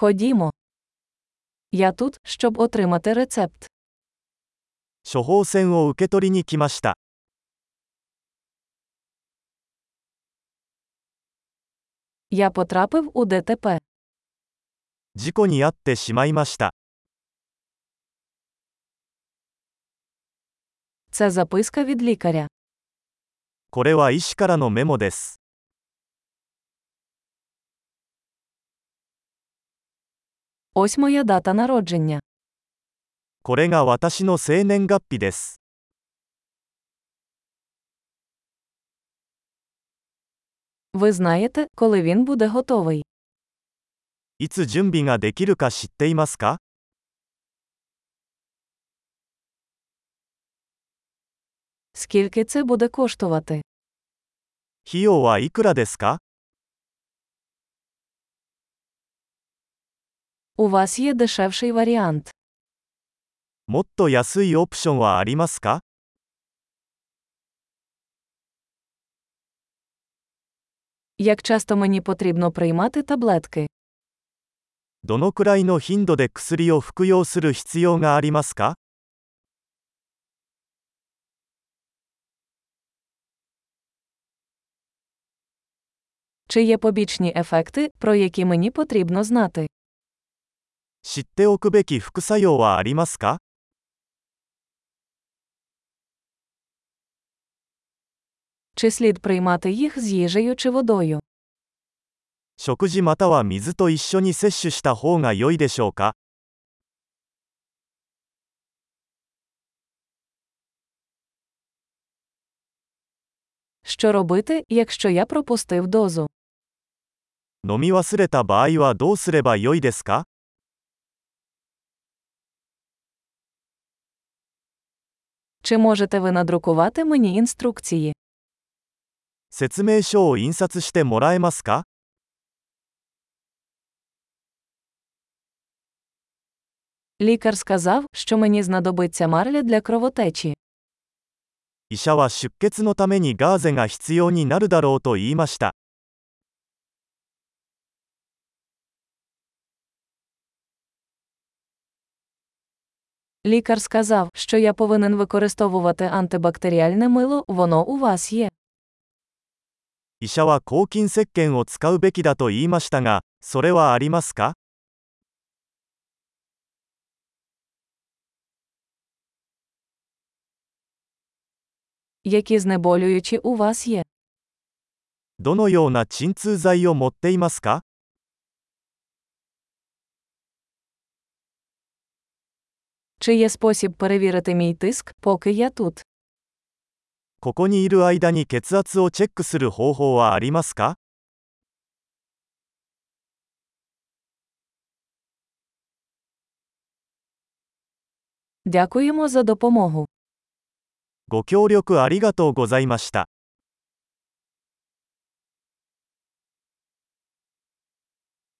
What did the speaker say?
Ходімо. Я тут, щоб отримати рецепт. 処方箋を受け取りに来ました。 Я потрапив у ДТП. 事故に遭ってしまいました。 Це записка від лікаря. これは医師からのメモです。 Ось моя дата народження. これが私の生年月日です。 Ви знаєте, коли він буде готовий. いつ準備ができるか知っていますか Скільки це буде коштувати? 費用はいくらですか У вас є дешевший варіант. もっと安いオプションはありますか Як часто мені потрібно приймати таблетки? どのくらいの頻度で薬を服用する必要がありますか Чи є побічні ефекти, про які мені потрібно знати? 知っておくべき副作用はありますか Чи слід приймати їх з їжею чи водою? 食事または水と一緒に摂取した方が良いでしょうか Що робити, якщо я пропустив дозу? 飲み忘れた場合はどうすれば良いですか Чи можете ви надрукувати мені інструкції? 説明書を印刷してもらえますか Лікар сказав, що мені знадобиться марля для кровотечі. 医者は出血のためにガーゼが必要になるだろうと言いました。 Лікар сказав, що я повинен використовувати антибактеріальне мило, воно у вас є. 医者は抗菌石鹸を使うべきだと言いましたが、それはありますか Які знеболюючі у вас є? どのような鎮痛剤を持っていますか Чи є спосіб перевірити мій тиск, поки я тут? ここにいる間に血圧をチェックする方法はありますか Дякуємо за допомогу. ご協力ありがとうございました。